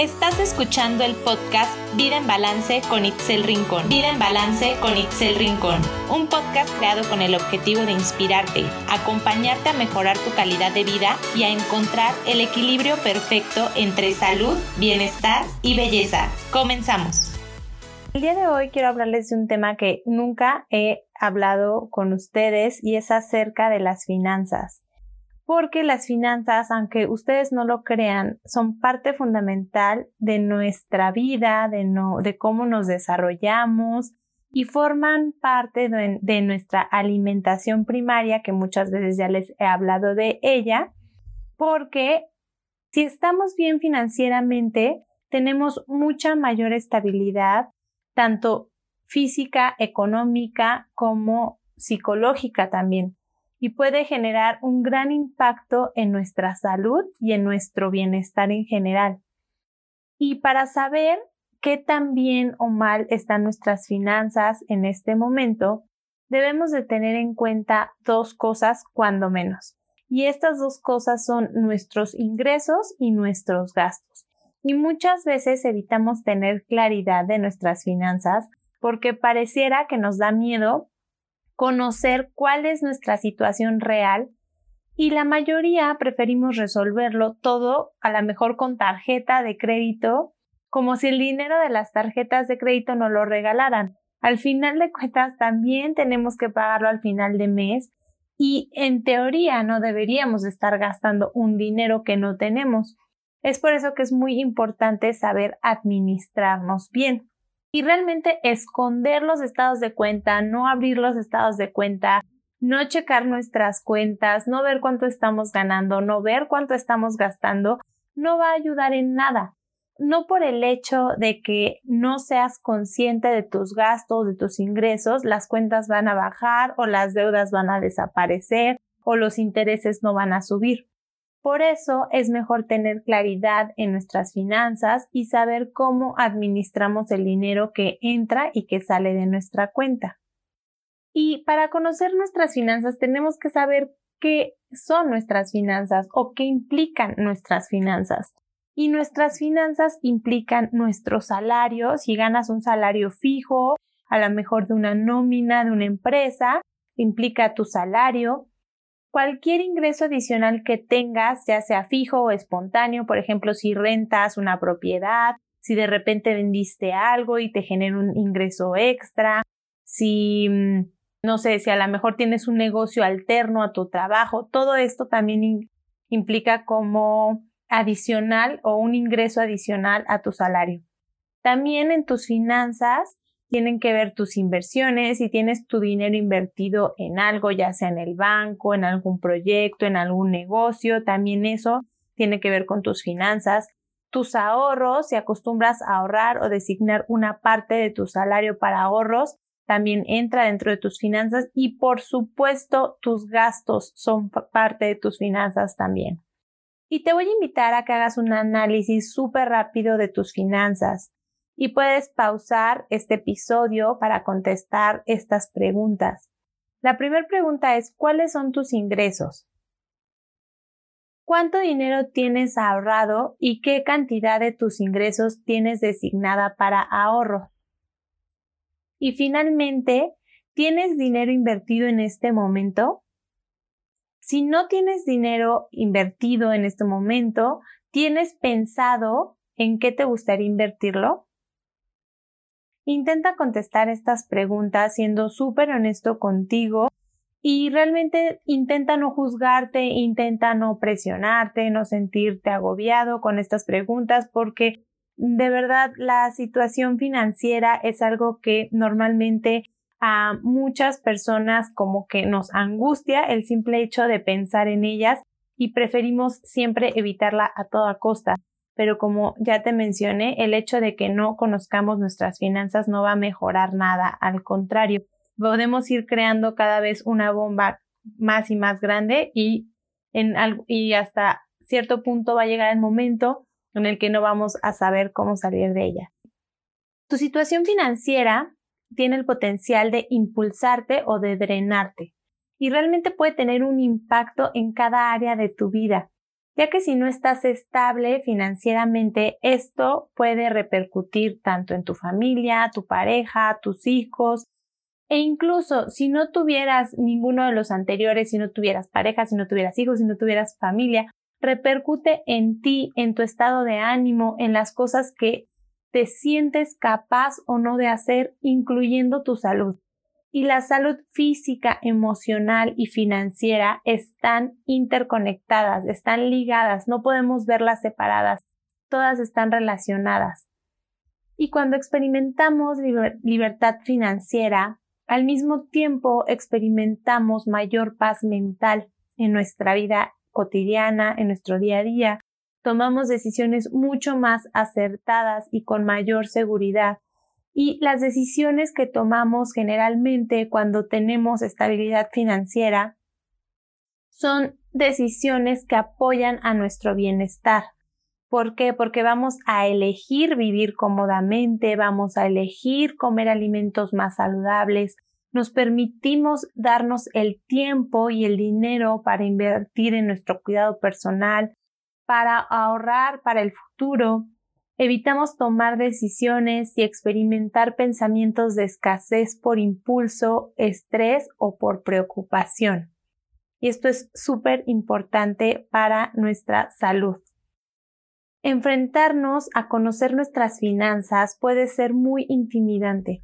Estás escuchando el podcast Vida en Balance con Itzel Rincón. Vida en Balance con Itzel Rincón. Un podcast creado con el objetivo de inspirarte, acompañarte a mejorar tu calidad de vida y a encontrar el equilibrio perfecto entre salud, bienestar y belleza. Comenzamos. El día de hoy quiero hablarles de un tema que nunca he hablado con ustedes y es acerca de las finanzas porque las finanzas, aunque ustedes no lo crean, son parte fundamental de nuestra vida, de, cómo nos desarrollamos y forman parte de nuestra alimentación primaria, que muchas veces ya les he hablado de ella, porque si estamos bien financieramente, tenemos mucha mayor estabilidad, tanto física, económica como psicológica también y puede generar un gran impacto en nuestra salud y en nuestro bienestar en general. Y para saber qué tan bien o mal están nuestras finanzas en este momento, debemos de tener en cuenta dos cosas cuando menos. Y estas dos cosas son nuestros ingresos y nuestros gastos. Y muchas veces evitamos tener claridad de nuestras finanzas porque pareciera que nos da miedo conocer cuál es nuestra situación real y la mayoría preferimos resolverlo todo a lo mejor con tarjeta de crédito, como si el dinero de las tarjetas de crédito nos lo regalaran. Al final de cuentas también tenemos que pagarlo al final de mes y en teoría no deberíamos estar gastando un dinero que no tenemos. Es por eso que es muy importante saber administrarnos bien y realmente esconder los estados de cuenta, no abrir los estados de cuenta, no checar nuestras cuentas, no ver cuánto estamos ganando, no ver cuánto estamos gastando, no va a ayudar en nada. No por el hecho de que no seas consciente de tus gastos, de tus ingresos, las cuentas van a bajar o las deudas van a desaparecer o los intereses no van a subir. Por eso es mejor tener claridad en nuestras finanzas y saber cómo administramos el dinero que entra y que sale de nuestra cuenta. Y para conocer nuestras finanzas tenemos que saber qué son nuestras finanzas o qué implican nuestras finanzas. Y nuestras finanzas implican nuestro salario, si ganas un salario fijo, a lo mejor de una nómina de una empresa, implica tu salario, cualquier ingreso adicional que tengas, ya sea fijo o espontáneo, por ejemplo, si rentas una propiedad, si de repente vendiste algo y te genera un ingreso extra, si, mm, no sé, si a lo mejor tienes un negocio alterno a tu trabajo, todo esto también implica como adicional o un ingreso adicional a tu salario. También en tus finanzas tienen que ver tus inversiones, si tienes tu dinero invertido en algo, ya sea en el banco, en algún proyecto, en algún negocio, también eso tiene que ver con tus finanzas, tus ahorros, si acostumbras a ahorrar o designar una parte de tu salario para ahorros, también entra dentro de tus finanzas y por supuesto tus gastos son parte de tus finanzas también. Y te voy a invitar a que hagas un análisis súper rápido de tus finanzas y puedes pausar este episodio para contestar estas preguntas. La primera pregunta es ¿cuáles son tus ingresos? ¿Cuánto dinero tienes ahorrado y qué cantidad de tus ingresos tienes designada para ahorro? Y finalmente, ¿tienes dinero invertido en este momento? Si no tienes dinero invertido en este momento, ¿tienes pensado en qué te gustaría invertirlo? Intenta contestar estas preguntas siendo súper honesto contigo y realmente intenta no juzgarte, intenta no presionarte, no sentirte agobiado con estas preguntas porque de verdad la situación financiera es algo que normalmente a muchas personas como que nos angustia el simple hecho de pensar en ellas y preferimos siempre evitarla a toda costa pero como ya te mencioné, el hecho de que no conozcamos nuestras finanzas no va a mejorar nada, al contrario, podemos ir creando cada vez una bomba más y más grande y, en, y hasta cierto punto va a llegar el momento en el que no vamos a saber cómo salir de ella. Tu situación financiera tiene el potencial de impulsarte o de drenarte y realmente puede tener un impacto en cada área de tu vida ya que si no estás estable financieramente, esto puede repercutir tanto en tu familia, tu pareja, tus hijos, e incluso si no tuvieras ninguno de los anteriores, si no tuvieras pareja, si no tuvieras hijos, si no tuvieras familia, repercute en ti, en tu estado de ánimo, en las cosas que te sientes capaz o no de hacer, incluyendo tu salud. Y la salud física, emocional y financiera están interconectadas, están ligadas, no podemos verlas separadas, todas están relacionadas. Y cuando experimentamos libertad financiera, al mismo tiempo experimentamos mayor paz mental en nuestra vida cotidiana, en nuestro día a día, tomamos decisiones mucho más acertadas y con mayor seguridad. Y las decisiones que tomamos generalmente cuando tenemos estabilidad financiera son decisiones que apoyan a nuestro bienestar. ¿Por qué? Porque vamos a elegir vivir cómodamente, vamos a elegir comer alimentos más saludables, nos permitimos darnos el tiempo y el dinero para invertir en nuestro cuidado personal, para ahorrar para el futuro, evitamos tomar decisiones y experimentar pensamientos de escasez por impulso, estrés o por preocupación. Y esto es súper importante para nuestra salud. Enfrentarnos a conocer nuestras finanzas puede ser muy intimidante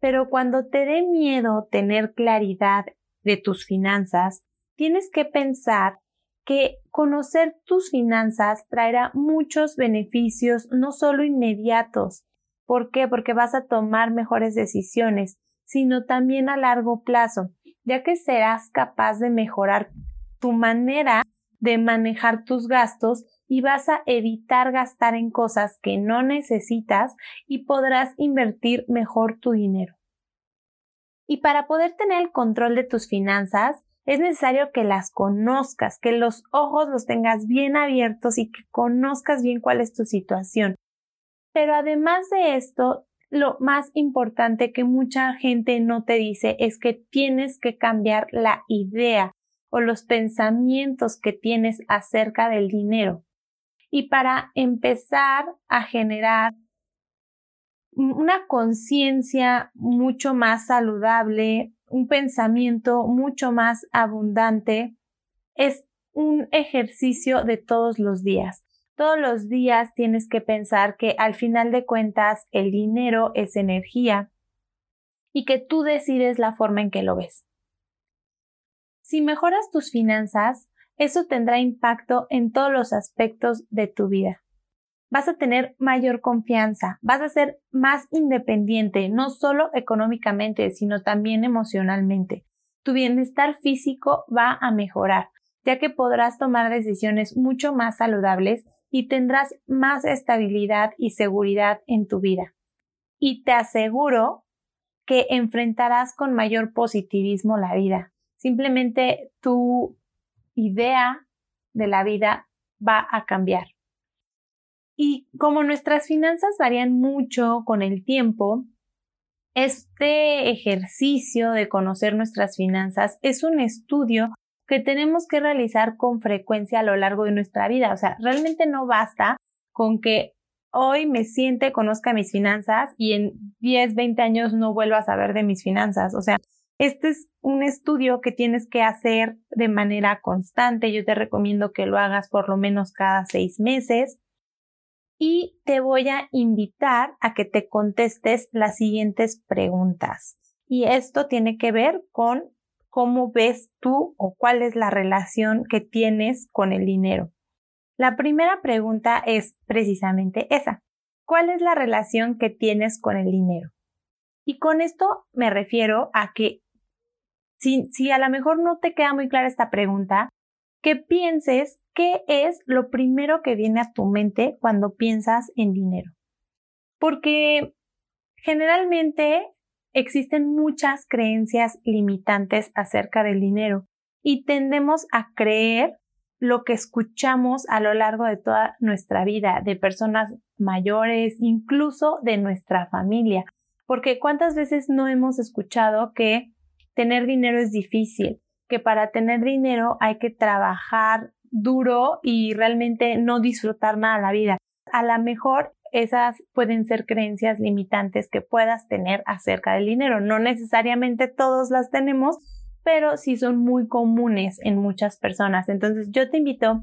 pero cuando te dé miedo tener claridad de tus finanzas, tienes que pensar que conocer tus finanzas traerá muchos beneficios, no solo inmediatos. ¿Por qué? Porque vas a tomar mejores decisiones, sino también a largo plazo, ya que serás capaz de mejorar tu manera de manejar tus gastos y vas a evitar gastar en cosas que no necesitas y podrás invertir mejor tu dinero. Y para poder tener el control de tus finanzas, es necesario que las conozcas, que los ojos los tengas bien abiertos y que conozcas bien cuál es tu situación. Pero además de esto, lo más importante que mucha gente no te dice es que tienes que cambiar la idea o los pensamientos que tienes acerca del dinero. Y para empezar a generar una conciencia mucho más saludable, un pensamiento mucho más abundante, es un ejercicio de todos los días. Todos los días tienes que pensar que al final de cuentas el dinero es energía y que tú decides la forma en que lo ves. Si mejoras tus finanzas, eso tendrá impacto en todos los aspectos de tu vida vas a tener mayor confianza, vas a ser más independiente, no solo económicamente, sino también emocionalmente. Tu bienestar físico va a mejorar, ya que podrás tomar decisiones mucho más saludables y tendrás más estabilidad y seguridad en tu vida. Y te aseguro que enfrentarás con mayor positivismo la vida. Simplemente tu idea de la vida va a cambiar. Y como nuestras finanzas varían mucho con el tiempo, este ejercicio de conocer nuestras finanzas es un estudio que tenemos que realizar con frecuencia a lo largo de nuestra vida. O sea, realmente no basta con que hoy me siente, conozca mis finanzas y en 10, 20 años no vuelva a saber de mis finanzas. O sea, este es un estudio que tienes que hacer de manera constante. Yo te recomiendo que lo hagas por lo menos cada seis meses y te voy a invitar a que te contestes las siguientes preguntas. Y esto tiene que ver con cómo ves tú o cuál es la relación que tienes con el dinero. La primera pregunta es precisamente esa. ¿Cuál es la relación que tienes con el dinero? Y con esto me refiero a que si, a lo mejor no te queda muy clara esta pregunta, que pienses qué es lo primero que viene a tu mente cuando piensas en dinero. Porque generalmente existen muchas creencias limitantes acerca del dinero y tendemos a creer lo que escuchamos a lo largo de toda nuestra vida, de personas mayores, incluso de nuestra familia. Porque cuántas veces no hemos escuchado que tener dinero es difícil, que para tener dinero hay que trabajar duro y realmente no disfrutar nada la vida. A lo mejor esas pueden ser creencias limitantes que puedas tener acerca del dinero. No necesariamente todos las tenemos, pero sí son muy comunes en muchas personas. Entonces yo te invito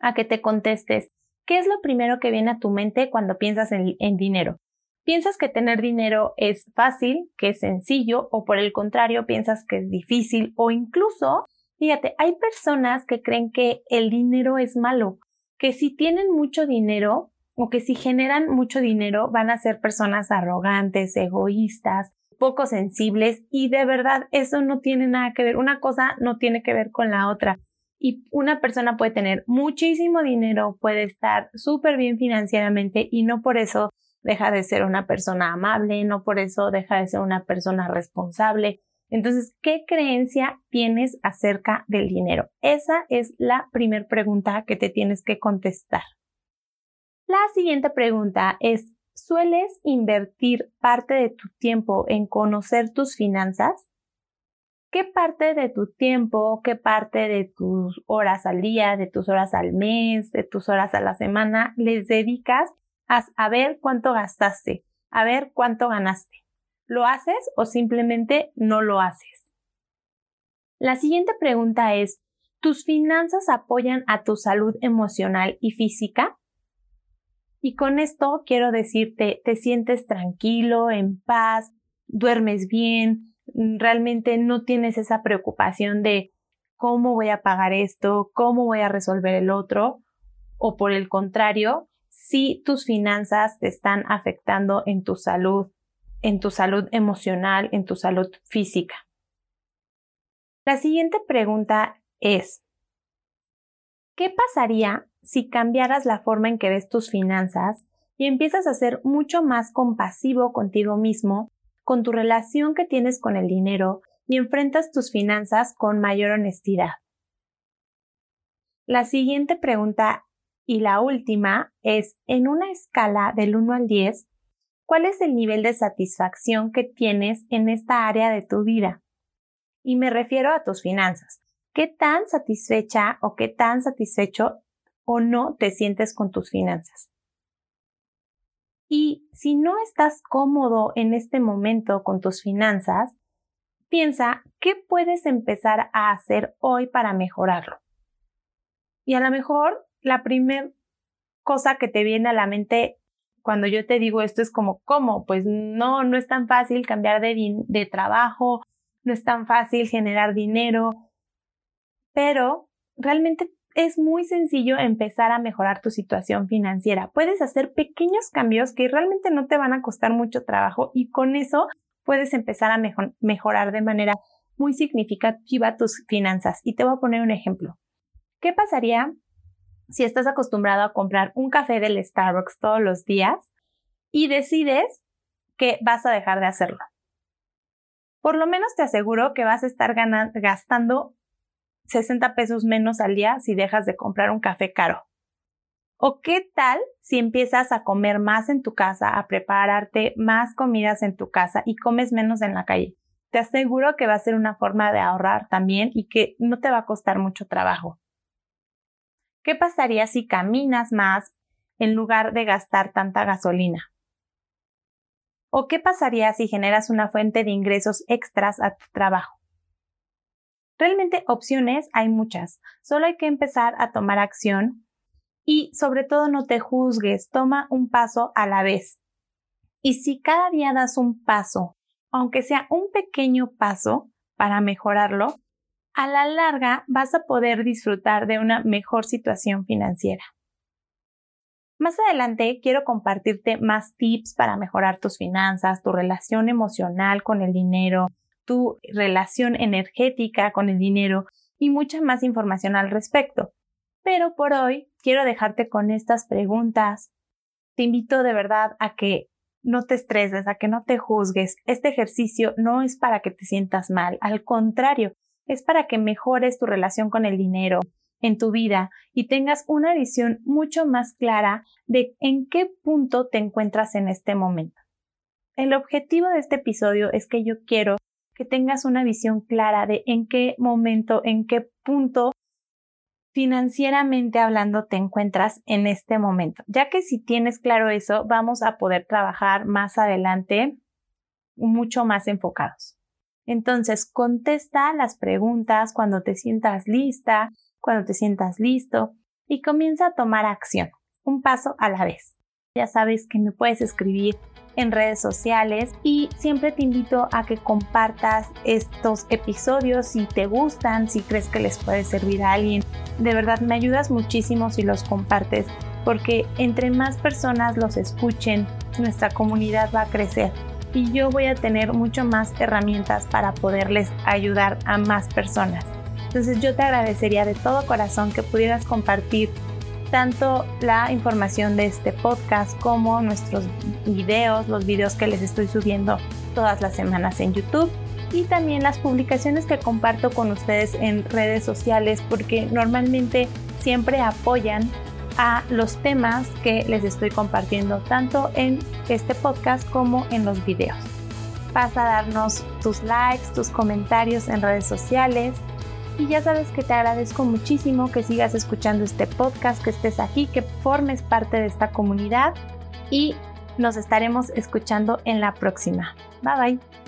a que te contestes, ¿qué es lo primero que viene a tu mente cuando piensas en, en dinero? ¿Piensas que tener dinero es fácil, que es sencillo o por el contrario piensas que es difícil o incluso, fíjate, hay personas que creen que el dinero es malo, que si tienen mucho dinero o que si generan mucho dinero van a ser personas arrogantes, egoístas, poco sensibles y de verdad eso no tiene nada que ver, una cosa no tiene que ver con la otra. Y una persona puede tener muchísimo dinero, puede estar súper bien financieramente y no por eso deja de ser una persona amable, no por eso deja de ser una persona responsable. Entonces, ¿qué creencia tienes acerca del dinero? Esa es la primera pregunta que te tienes que contestar. La siguiente pregunta es, ¿sueles invertir parte de tu tiempo en conocer tus finanzas? ¿Qué parte de tu tiempo, qué parte de tus horas al día, de tus horas al mes, de tus horas a la semana les dedicas a, ver cuánto gastaste, a ver cuánto ganaste? ¿Lo haces o simplemente no lo haces? La siguiente pregunta es, ¿tus finanzas apoyan a tu salud emocional y física? Y con esto quiero decirte, te sientes tranquilo, en paz, duermes bien, realmente no tienes esa preocupación de cómo voy a pagar esto, cómo voy a resolver el otro, o por el contrario, si tus finanzas te están afectando en tu salud, en tu salud emocional, en tu salud física. La siguiente pregunta es, ¿qué pasaría si cambiaras la forma en que ves tus finanzas y empiezas a ser mucho más compasivo contigo mismo, con tu relación que tienes con el dinero y enfrentas tus finanzas con mayor honestidad. La siguiente pregunta y la última es, en una escala del 1 al 10, ¿cuál es el nivel de satisfacción que tienes en esta área de tu vida? Y me refiero a tus finanzas. ¿Qué tan satisfecha o qué tan satisfecho o no te sientes con tus finanzas. Y si no estás cómodo en este momento con tus finanzas, piensa qué puedes empezar a hacer hoy para mejorarlo. Y a lo mejor la primera cosa que te viene a la mente cuando yo te digo esto es como, ¿cómo? Pues no, no es tan fácil cambiar de, de trabajo, no es tan fácil generar dinero, pero realmente es muy sencillo empezar a mejorar tu situación financiera. Puedes hacer pequeños cambios que realmente no te van a costar mucho trabajo y con eso puedes empezar a mejorar de manera muy significativa tus finanzas. Y te voy a poner un ejemplo. ¿Qué pasaría si estás acostumbrado a comprar un café del Starbucks todos los días y decides que vas a dejar de hacerlo? Por lo menos te aseguro que vas a estar gastando 60 pesos menos al día si dejas de comprar un café caro. ¿O qué tal si empiezas a comer más en tu casa, a prepararte más comidas en tu casa y comes menos en la calle? Te aseguro que va a ser una forma de ahorrar también y que no te va a costar mucho trabajo. ¿Qué pasaría si caminas más en lugar de gastar tanta gasolina? ¿O qué pasaría si generas una fuente de ingresos extras a tu trabajo? Realmente opciones hay muchas, solo hay que empezar a tomar acción y sobre todo no te juzgues, toma un paso a la vez. Y si cada día das un paso, aunque sea un pequeño paso para mejorarlo, a la larga vas a poder disfrutar de una mejor situación financiera. Más adelante quiero compartirte más tips para mejorar tus finanzas, tu relación emocional con el dinero, tu relación energética con el dinero y mucha más información al respecto. Pero por hoy quiero dejarte con estas preguntas. Te invito de verdad a que no te estreses, a que no te juzgues. Este ejercicio no es para que te sientas mal, al contrario, es para que mejores tu relación con el dinero en tu vida y tengas una visión mucho más clara de en qué punto te encuentras en este momento. El objetivo de este episodio es que yo quiero que tengas una visión clara de en qué momento, en qué punto financieramente hablando te encuentras en este momento. Ya que si tienes claro eso, vamos a poder trabajar más adelante mucho más enfocados. Entonces, contesta las preguntas cuando te sientas lista, cuando te sientas listo y comienza a tomar acción, un paso a la vez. Ya sabes que me puedes escribir en redes sociales y siempre te invito a que compartas estos episodios si te gustan, si crees que les puede servir a alguien. De verdad me ayudas muchísimo si los compartes porque entre más personas los escuchen, nuestra comunidad va a crecer y yo voy a tener mucho más herramientas para poderles ayudar a más personas. Entonces yo te agradecería de todo corazón que pudieras compartir tanto la información de este podcast como nuestros videos, los videos que les estoy subiendo todas las semanas en YouTube y también las publicaciones que comparto con ustedes en redes sociales porque normalmente siempre apoyan a los temas que les estoy compartiendo tanto en este podcast como en los videos. Pasa a darnos tus likes, tus comentarios en redes sociales y ya sabes que te agradezco muchísimo que sigas escuchando este podcast, que estés aquí, que formes parte de esta comunidad y nos estaremos escuchando en la próxima. Bye bye.